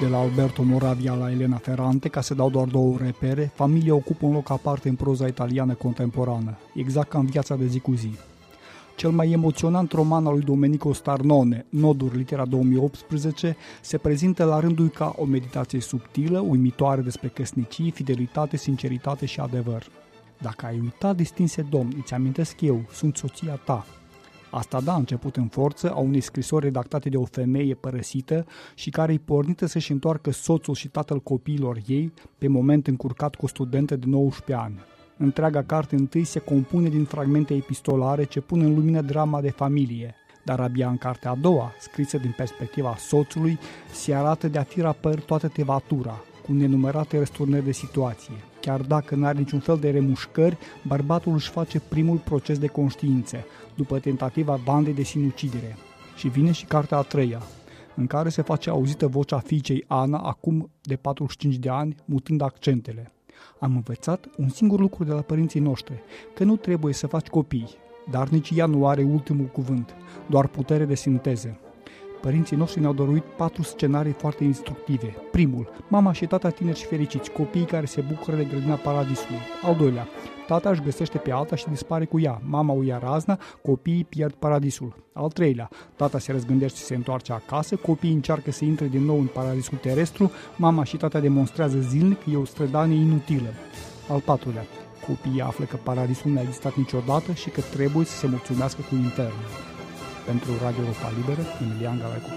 De la Alberto Moravia la Elena Ferrante, ca să dau doar două repere, familia ocupă un loc aparte în proza italiană contemporană, exact ca în viața de zi cu zi. Cel mai emoționant roman al lui Domenico Starnone, Noduri, litera 2018, se prezintă la rândul ca o meditație subtilă, uimitoare despre căsnicii, fidelitate, sinceritate și adevăr. Dacă ai uitat, distinse domn, îți amintesc eu, sunt soția ta. Asta da început în forță a unei scrisori redactate de o femeie părăsită și care îi pornită să-și întoarcă soțul și tatăl copiilor ei pe moment încurcat cu o studentă de 19 ani. Întreaga carte întâi se compune din fragmente epistolare ce pun în lumină drama de familie, dar abia în cartea a doua, scrisă din perspectiva soțului, se arată de a fi rapăr toată tevatura, cu nenumărate răsturnări de situație. Chiar dacă nu are niciun fel de remușcări, bărbatul își face primul proces de conștiință, după tentativa bandei de sinucidere. Și vine și cartea a treia, în care se face auzită vocea fiicei Ana, acum de 45 de ani, mutând accentele. Am învățat un singur lucru de la părinții noștri, că nu trebuie să faci copii, dar nici ea nu are ultimul cuvânt, doar putere de sinteză. Părinții noștri ne-au dăruit patru scenarii foarte instructive. Primul, mama și tata tineri și fericiți, copiii care se bucură de grădina paradisului. Al doilea, tata își găsește pe alta și dispare cu ea. Mama o ia razna, copiii pierd paradisul. Al treilea, tata se răzgândește și se întoarce acasă, copiii încearcă să intre din nou în paradisul terestru, mama și tata demonstrează zilnic că e o strădanie inutilă. Al patrulea, copiii află că paradisul nu a existat niciodată și că trebuie să se mulțumească cu internul. Pentru Radio Europa Liberă, Emilian Galai cu